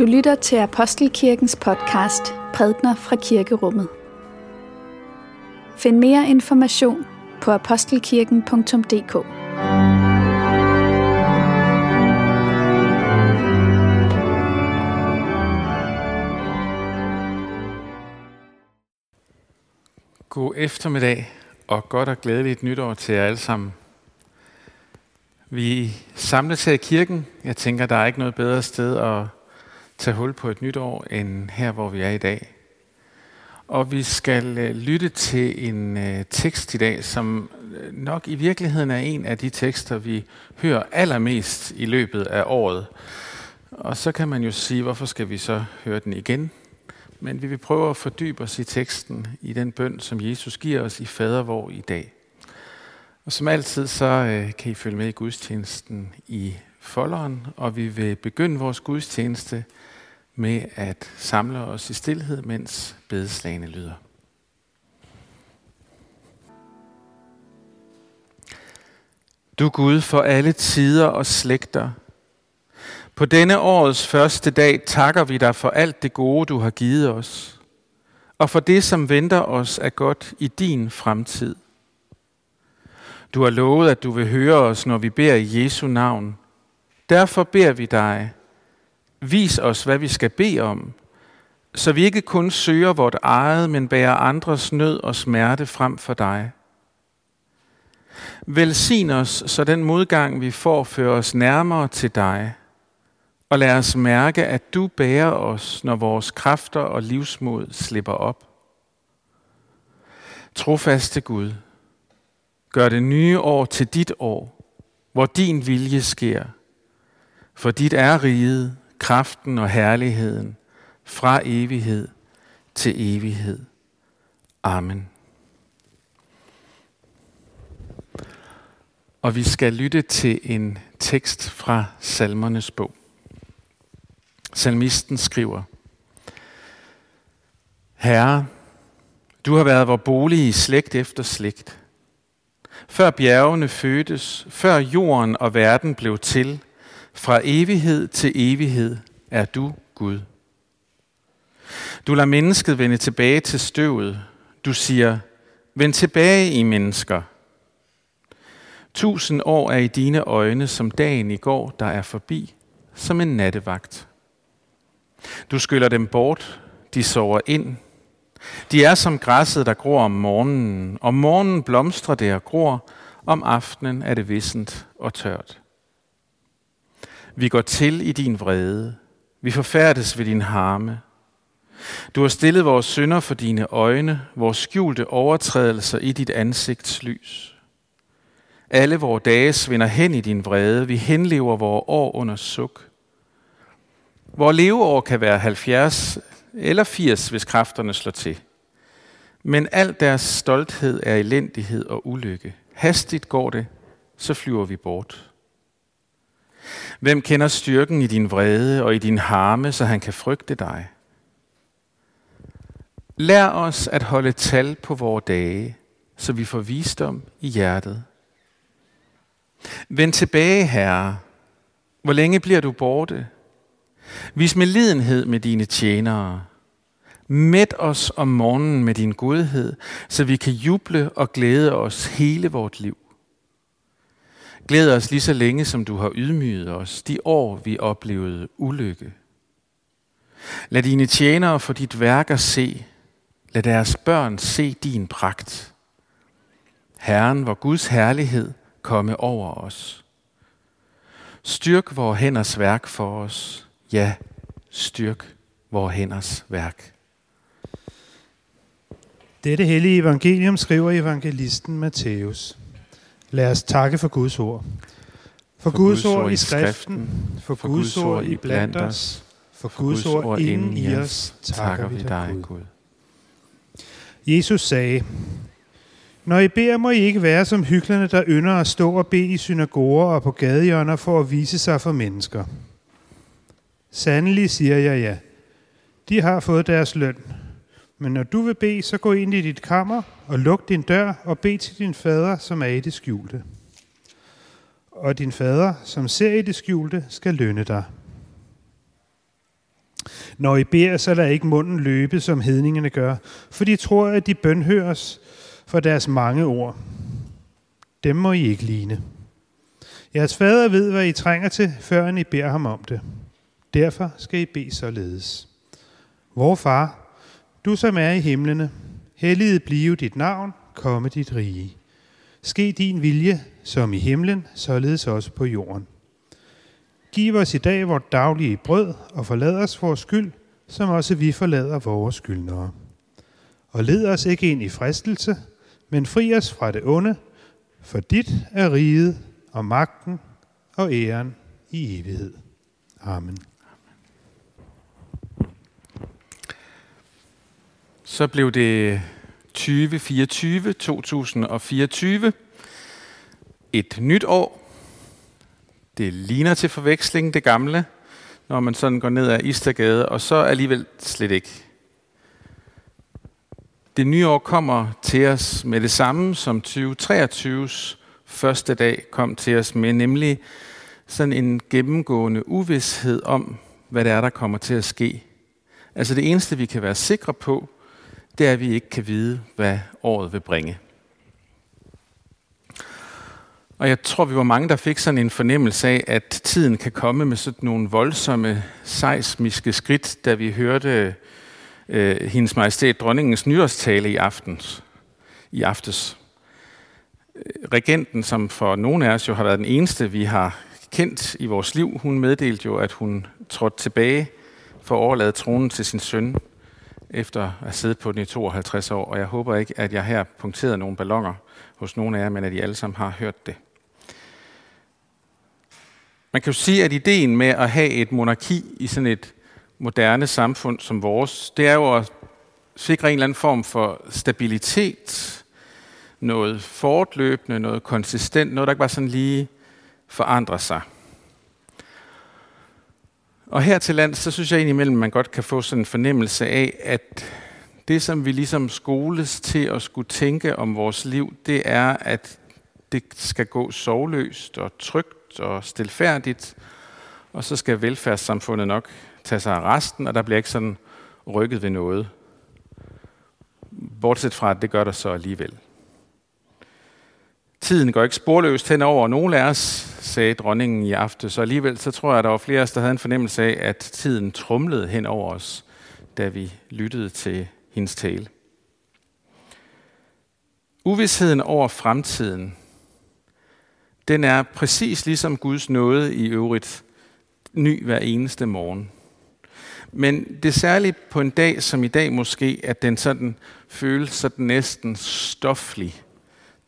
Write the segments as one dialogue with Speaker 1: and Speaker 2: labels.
Speaker 1: Du lytter til Apostelkirkens podcast Prædner fra Kirkerummet. Find mere information på apostelkirken.dk.
Speaker 2: God eftermiddag og godt og glædeligt nytår til jer alle sammen. Vi samles her i kirken. Jeg tænker, der er ikke noget bedre sted at tage hul på et nytår end her, hvor vi er i dag. Og vi skal øh, lytte til en øh, tekst i dag, som øh, nok i virkeligheden er en af de tekster, vi hører allermest i løbet af året. Og så kan man jo sige, hvorfor skal vi så høre den igen? Men vi vil prøve at fordybe os i teksten, i den bøn, som Jesus giver os i fadervor i dag. Og som altid, så kan I følge med i gudstjenesten i folderen, og vi vil begynde vores gudstjeneste med at samle os i stillhed, mens bedeslagene lyder. Du Gud for alle tider og slægter, på denne årets første dag takker vi dig for alt det gode, du har givet os, og for det, som venter os er godt i din fremtid. Du har lovet, at du vil høre os, når vi beder i Jesu navn. Derfor beder vi dig, vis os, hvad vi skal bede om, så vi ikke kun søger vort eget, men bærer andres nød og smerte frem for dig. Velsign os, så den modgang, vi får, fører os nærmere til dig – og lad os mærke, at du bærer os, når vores kræfter og livsmod slipper op. Trofaste Gud, gør det nye år til dit år, hvor din vilje sker. For dit er riget, kraften og herligheden, fra evighed til evighed. Amen. Og vi skal lytte til en tekst fra Salmernes bog. Salmisten skriver, Herre, du har været vor bolig i slægt efter slægt. Før bjergene fødtes, før jorden og verden blev til, fra evighed til evighed er du Gud. Du lader mennesket vende tilbage til støvet. Du siger, vend tilbage i mennesker. Tusind år er i dine øjne som dagen i går, der er forbi, som en nattevagt. Du skyller dem bort, de sover ind. De er som græsset, der gror om morgenen. Om morgenen blomstrer det og gror, om aftenen er det vissent og tørt. Vi går til i din vrede. Vi forfærdes ved din harme. Du har stillet vores synder for dine øjne, vores skjulte overtrædelser i dit ansigts lys. Alle vores dage svinder hen i din vrede. Vi henlever vores år under suk. Vores leveår kan være 70 eller 80, hvis kræfterne slår til. Men al deres stolthed er elendighed og ulykke. Hastigt går det, så flyver vi bort. Hvem kender styrken i din vrede og i din harme, så han kan frygte dig? Lær os at holde tal på vores dage, så vi får visdom i hjertet. Vend tilbage, Herre. Hvor længe bliver du borte? Vis med lidenhed med dine tjenere. Mæt os om morgenen med din godhed, så vi kan juble og glæde os hele vort liv. Glæd os lige så længe, som du har ydmyget os, de år vi oplevede ulykke. Lad dine tjenere for dit værk at se. Lad deres børn se din pragt. Herren, hvor Guds herlighed komme over os. Styrk vores hænders værk for os. Ja, styrk vores hænders værk.
Speaker 3: Dette hellige evangelium skriver evangelisten Matthæus. Lad os takke for Guds ord. For, for Guds ord i skriften, for, for Guds ord i blandt os, for Guds ord inden i os, takker vi dig, Gud. Jesus sagde, Når I beder, må I ikke være som hyklerne, der ynder at stå og bede i synagoger og på gadehjørner for at vise sig for mennesker – Sandelig siger jeg ja. De har fået deres løn. Men når du vil bede, så gå ind i dit kammer og luk din dør og bed til din fader, som er i det skjulte. Og din fader, som ser i det skjulte, skal lønne dig. Når I beder, så lad ikke munden løbe, som hedningene gør, for de tror, at de bønhøres for deres mange ord. Dem må I ikke ligne. Jeres fader ved, hvad I trænger til, før I beder ham om det. Derfor skal I bede således. Vor far, du som er i himlene, helliget blive dit navn, komme dit rige. Ske din vilje, som i himlen, således også på jorden. Giv os i dag vores daglige brød, og forlad os vores skyld, som også vi forlader vores skyldnere. Og led os ikke ind i fristelse, men fri os fra det onde, for dit er riget og magten og æren i evighed. Amen.
Speaker 2: Så blev det 2024, 2024. Et nyt år. Det ligner til forveksling det gamle, når man sådan går ned ad Istergade, og så alligevel slet ikke. Det nye år kommer til os med det samme, som 2023's første dag kom til os med, nemlig sådan en gennemgående uvidshed om, hvad det er, der kommer til at ske. Altså det eneste, vi kan være sikre på, det er, at vi ikke kan vide, hvad året vil bringe. Og jeg tror, vi var mange, der fik sådan en fornemmelse af, at tiden kan komme med sådan nogle voldsomme seismiske skridt, da vi hørte øh, hendes majestæt dronningens nyårstale i aftens. I aftes. Øh, regenten, som for nogle af os jo har været den eneste, vi har kendt i vores liv, hun meddelte jo, at hun trådte tilbage for at overlade tronen til sin søn, efter at have siddet på den i 52 år. Og jeg håber ikke, at jeg her punkterede nogle ballonger hos nogle af jer, men at I alle sammen har hørt det. Man kan jo sige, at ideen med at have et monarki i sådan et moderne samfund som vores, det er jo at sikre en eller anden form for stabilitet, noget fortløbende, noget konsistent, noget, der ikke bare sådan lige forandrer sig. Og her til land, så synes jeg indimellem, man godt kan få sådan en fornemmelse af, at det, som vi ligesom skoles til at skulle tænke om vores liv, det er, at det skal gå sovløst og trygt og stilfærdigt, og så skal velfærdssamfundet nok tage sig af resten, og der bliver ikke sådan rykket ved noget. Bortset fra, at det gør der så alligevel. Tiden går ikke sporløst hen over nogen af os, sagde dronningen i aften, så alligevel så tror jeg, at der var flere af os, der havde en fornemmelse af, at tiden trumlede hen over os, da vi lyttede til hendes tale. Uvidsheden over fremtiden, den er præcis ligesom Guds nåde i øvrigt ny hver eneste morgen. Men det er særligt på en dag som i dag måske, at den sådan føles sådan næsten stoflig,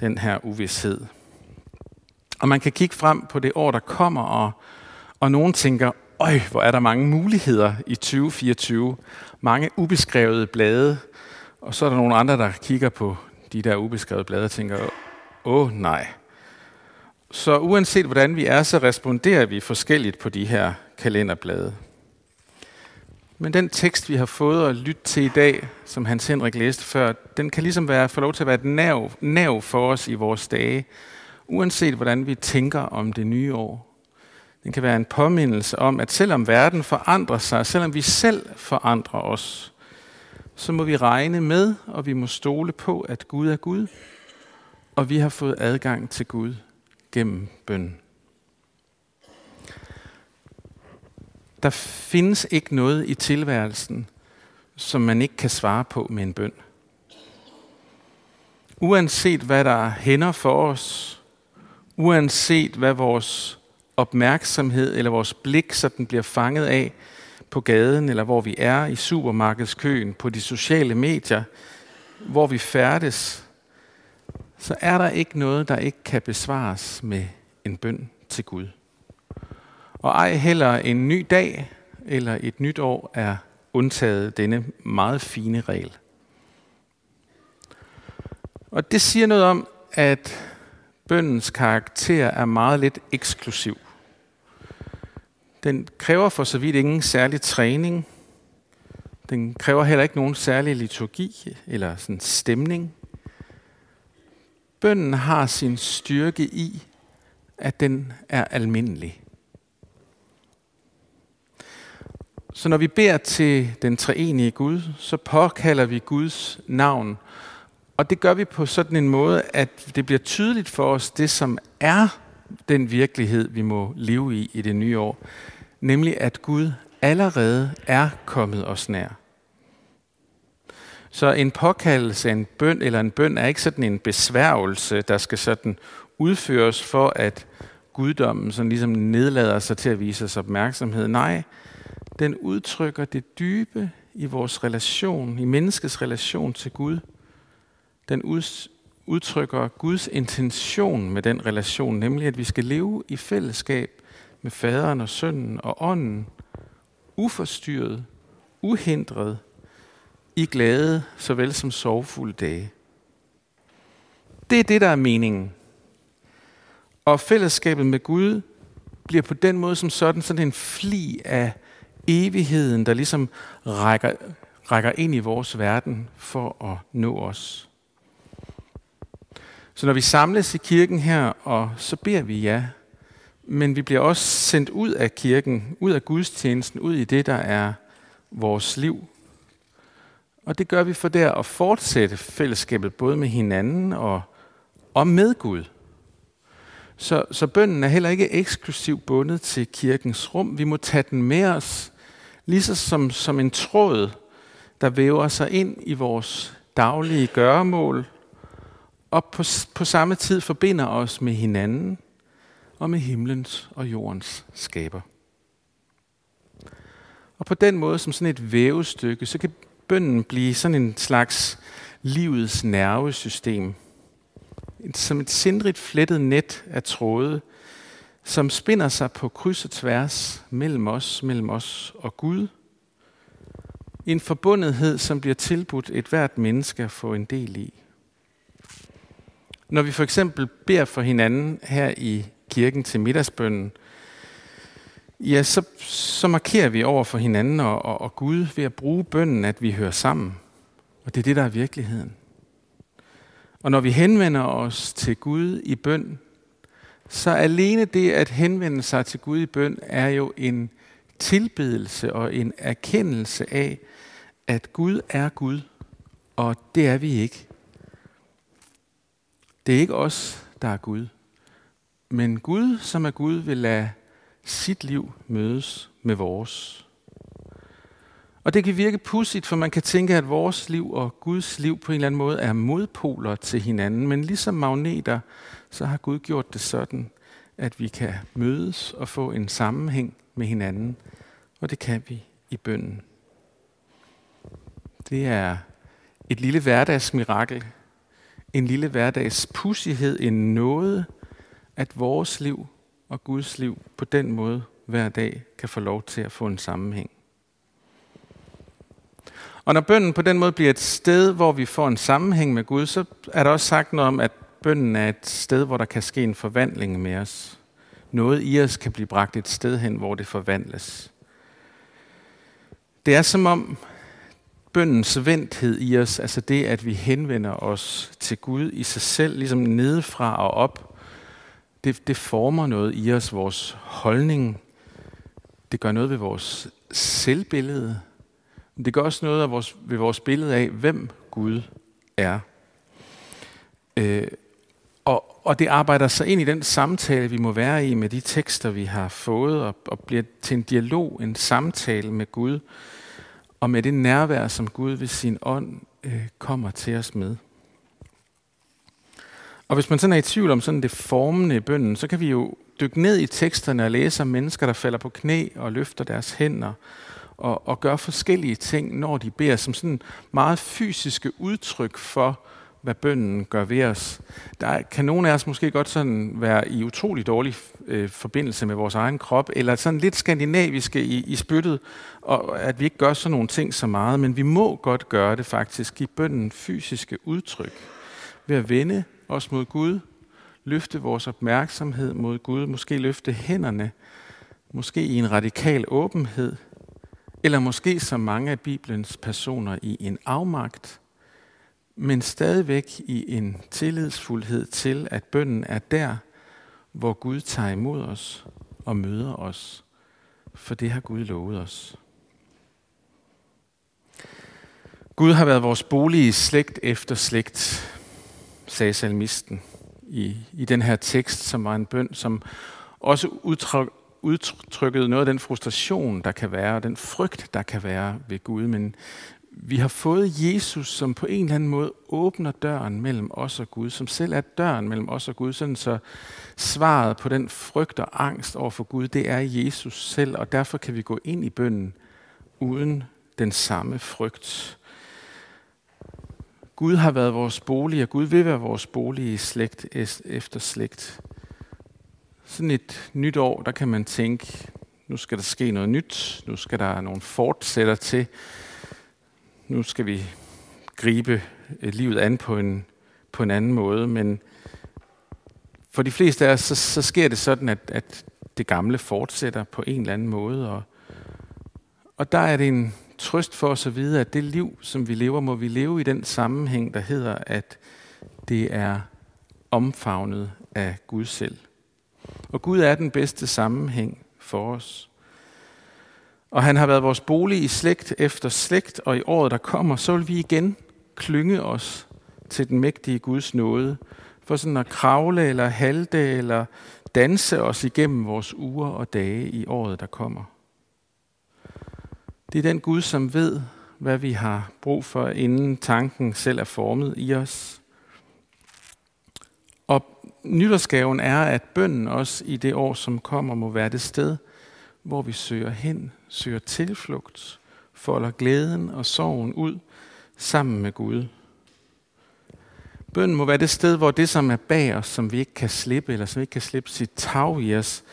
Speaker 2: den her uvidshed. Og man kan kigge frem på det år, der kommer, og, og nogen tænker, øj, hvor er der mange muligheder i 2024. Mange ubeskrevede blade. Og så er der nogle andre, der kigger på de der ubeskrevede blade og tænker, åh nej. Så uanset hvordan vi er, så responderer vi forskelligt på de her kalenderblade. Men den tekst, vi har fået at lytte til i dag, som Hans Henrik læste før, den kan ligesom være, få lov til at være et nerv, nerv for os i vores dage, uanset hvordan vi tænker om det nye år. Den kan være en påmindelse om, at selvom verden forandrer sig, selvom vi selv forandrer os, så må vi regne med, og vi må stole på, at Gud er Gud, og vi har fået adgang til Gud gennem bøn. Der findes ikke noget i tilværelsen, som man ikke kan svare på med en bøn. Uanset hvad der hænder for os, uanset hvad vores opmærksomhed eller vores blik så den bliver fanget af på gaden, eller hvor vi er i supermarkedskøen, på de sociale medier, hvor vi færdes, så er der ikke noget, der ikke kan besvares med en bøn til Gud. Og ej heller en ny dag eller et nyt år er undtaget denne meget fine regel. Og det siger noget om, at bøndens karakter er meget lidt eksklusiv. Den kræver for så vidt ingen særlig træning. Den kræver heller ikke nogen særlig liturgi eller sådan stemning. Bønden har sin styrke i, at den er almindelig. Så når vi beder til den treenige Gud, så påkalder vi Guds navn. Og det gør vi på sådan en måde, at det bliver tydeligt for os, det som er den virkelighed, vi må leve i i det nye år. Nemlig at Gud allerede er kommet os nær. Så en påkaldelse en bøn eller en bøn er ikke sådan en besværgelse, der skal sådan udføres for, at guddommen sådan ligesom nedlader sig til at vise os opmærksomhed. Nej, den udtrykker det dybe i vores relation, i menneskets relation til Gud. Den udtrykker Guds intention med den relation, nemlig at vi skal leve i fællesskab med faderen og sønnen og ånden, uforstyrret, uhindret, i glade såvel som sorgfulde dage. Det er det, der er meningen. Og fællesskabet med Gud bliver på den måde som sådan, sådan en fli af evigheden, der ligesom rækker, rækker ind i vores verden for at nå os. Så når vi samles i kirken her, og så beder vi ja, men vi bliver også sendt ud af kirken, ud af gudstjenesten, ud i det, der er vores liv. Og det gør vi for der at fortsætte fællesskabet både med hinanden og, og med Gud. Så, så bønden er heller ikke eksklusivt bundet til kirkens rum. Vi må tage den med os, ligesom som, som en tråd, der væver sig ind i vores daglige gøremål, og på, på samme tid forbinder os med hinanden og med himlens og jordens skaber. Og på den måde, som sådan et vævestykke, så kan bønden blive sådan en slags livets nervesystem. Som et sindrigt flettet net af tråde, som spinder sig på kryds og tværs mellem os, mellem os og Gud. En forbundethed, som bliver tilbudt et hvert menneske at få en del i. Når vi for eksempel beder for hinanden her i kirken til middagsbønnen, ja, så, så markerer vi over for hinanden og, og, og Gud ved at bruge bønnen, at vi hører sammen. Og det er det, der er virkeligheden. Og når vi henvender os til Gud i bøn, så alene det at henvende sig til Gud i bøn er jo en tilbedelse og en erkendelse af, at Gud er Gud, og det er vi ikke. Det er ikke os, der er Gud. Men Gud, som er Gud, vil lade sit liv mødes med vores. Og det kan virke pudsigt, for man kan tænke, at vores liv og Guds liv på en eller anden måde er modpoler til hinanden. Men ligesom magneter, så har Gud gjort det sådan, at vi kan mødes og få en sammenhæng med hinanden. Og det kan vi i bønden. Det er et lille hverdagsmirakel, en lille hverdags pussighed, en noget, at vores liv og Guds liv på den måde hver dag kan få lov til at få en sammenhæng. Og når bønden på den måde bliver et sted, hvor vi får en sammenhæng med Gud, så er der også sagt noget om, at bønden er et sted, hvor der kan ske en forvandling med os. Noget i os kan blive bragt et sted hen, hvor det forvandles. Det er som om, bøndens venthed i os, altså det, at vi henvender os til Gud i sig selv, ligesom nedefra og op, det, det former noget i os, vores holdning. Det gør noget ved vores selvbillede. Det gør også noget af vores, ved vores billede af, hvem Gud er. Øh, og, og det arbejder sig ind i den samtale, vi må være i med de tekster, vi har fået, og, og bliver til en dialog, en samtale med Gud, og med det nærvær, som Gud ved sin ånd øh, kommer til os med. Og hvis man sådan er i tvivl om sådan det formende i bønden, så kan vi jo dykke ned i teksterne og læse om mennesker, der falder på knæ og løfter deres hænder og, og gør forskellige ting, når de beder, som sådan meget fysiske udtryk for, hvad bønden gør ved os. Der kan nogle af os måske godt sådan være i utrolig dårlig øh, forbindelse med vores egen krop, eller sådan lidt skandinaviske i, i spyttet, og at vi ikke gør sådan nogle ting så meget, men vi må godt gøre det faktisk, give bønden fysiske udtryk ved at vende os mod Gud, løfte vores opmærksomhed mod Gud, måske løfte hænderne, måske i en radikal åbenhed, eller måske som mange af Bibelens personer i en afmagt, men stadigvæk i en tillidsfuldhed til, at bønden er der, hvor Gud tager imod os og møder os. For det har Gud lovet os. Gud har været vores bolig i slægt efter slægt, sagde salmisten i, i den her tekst, som var en bøn, som også udtryk, udtrykkede noget af den frustration, der kan være, og den frygt, der kan være ved Gud. Men vi har fået Jesus, som på en eller anden måde åbner døren mellem os og Gud, som selv er døren mellem os og Gud, sådan så svaret på den frygt og angst over for Gud, det er Jesus selv, og derfor kan vi gå ind i bønnen uden den samme frygt. Gud har været vores bolig, og Gud vil være vores bolig i slægt efter slægt. Sådan et nyt år, der kan man tænke, nu skal der ske noget nyt, nu skal der nogle fortsætter til, nu skal vi gribe øh, livet an på en, på en anden måde, men for de fleste af os, så, så sker det sådan, at, at det gamle fortsætter på en eller anden måde, og, og der er det en trøst for os at vide, at det liv, som vi lever, må vi leve i den sammenhæng, der hedder, at det er omfavnet af Gud selv. Og Gud er den bedste sammenhæng for os. Og han har været vores bolig i slægt efter slægt, og i året, der kommer, så vil vi igen klynge os til den mægtige Guds nåde, for sådan at kravle eller halte eller danse os igennem vores uger og dage i året, der kommer. Det er den Gud, som ved, hvad vi har brug for, inden tanken selv er formet i os. Og nytårsgaven er, at bønden også i det år, som kommer, må være det sted, hvor vi søger hen, søger tilflugt, folder glæden og sorgen ud sammen med Gud. Bønden må være det sted, hvor det, som er bag os, som vi ikke kan slippe, eller som ikke kan slippe sit tag i os,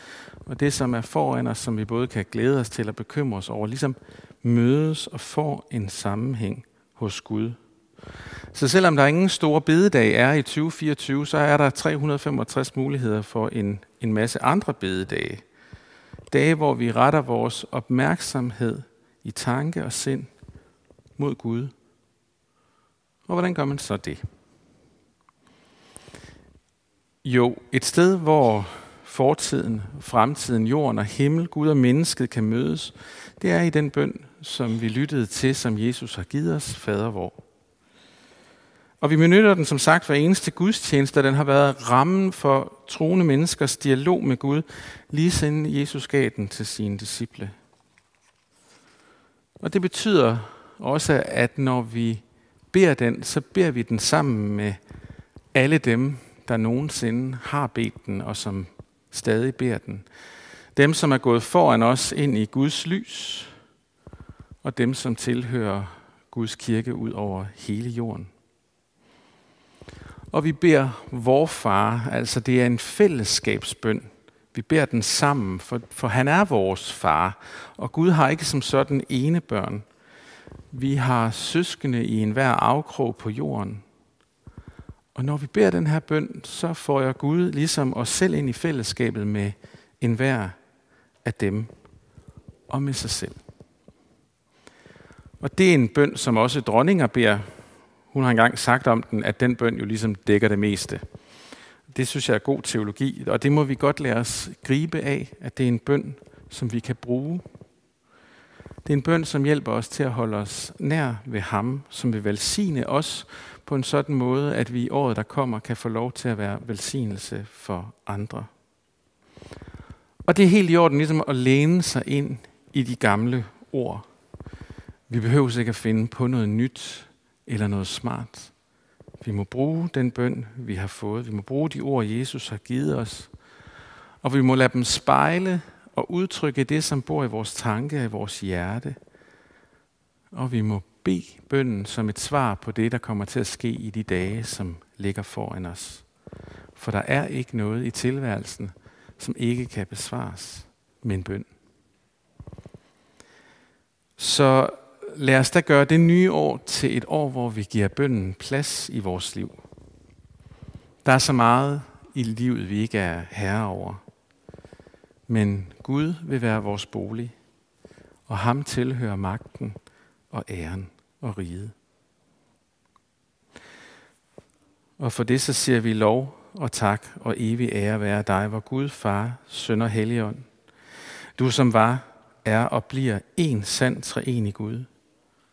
Speaker 2: og det, som er foran os, som vi både kan glæde os til og bekymre os over, ligesom mødes og får en sammenhæng hos Gud. Så selvom der ingen store bededag er i 2024, så er der 365 muligheder for en, en masse andre bededage. Dage, hvor vi retter vores opmærksomhed i tanke og sind mod Gud. Og hvordan gør man så det? Jo, et sted, hvor fortiden, fremtiden, jorden og himmel, Gud og mennesket kan mødes, det er i den bøn, som vi lyttede til, som Jesus har givet os, fader vor. Og vi benytter den som sagt hver eneste gudstjeneste, den har været rammen for troende menneskers dialog med Gud, lige siden Jesus gav den til sine disciple. Og det betyder også, at når vi beder den, så beder vi den sammen med alle dem, der nogensinde har bedt den, og som stadig beder den. Dem, som er gået foran os ind i Guds lys, og dem, som tilhører Guds kirke ud over hele jorden. Og vi beder vor far, altså det er en fællesskabsbøn. Vi beder den sammen, for, for han er vores far, og Gud har ikke som sådan ene børn. Vi har søskende i enhver afkrog på jorden. Og når vi beder den her bøn, så får jeg Gud ligesom os selv ind i fællesskabet med enhver af dem og med sig selv. Og det er en bøn, som også dronninger beder. Hun har engang sagt om den, at den bøn jo ligesom dækker det meste. Det synes jeg er god teologi, og det må vi godt lade os gribe af, at det er en bøn, som vi kan bruge. Det er en bøn, som hjælper os til at holde os nær ved ham, som vil velsigne os på en sådan måde, at vi i året, der kommer, kan få lov til at være velsignelse for andre. Og det er helt i orden ligesom at læne sig ind i de gamle ord. Vi behøver ikke at finde på noget nyt eller noget smart. Vi må bruge den bøn, vi har fået. Vi må bruge de ord, Jesus har givet os. Og vi må lade dem spejle og udtrykke det, som bor i vores tanke og i vores hjerte. Og vi må bede bønden som et svar på det, der kommer til at ske i de dage, som ligger foran os. For der er ikke noget i tilværelsen, som ikke kan besvares med en bøn. Så lad os da gøre det nye år til et år, hvor vi giver bønnen plads i vores liv. Der er så meget i livet, vi ikke er herre over. Men Gud vil være vores bolig, og ham tilhører magten og æren og riget. Og for det så siger vi lov og tak og evig ære være dig, hvor Gud, Far, Søn og Helligånd. Du som var, er og bliver en sand treenig Gud,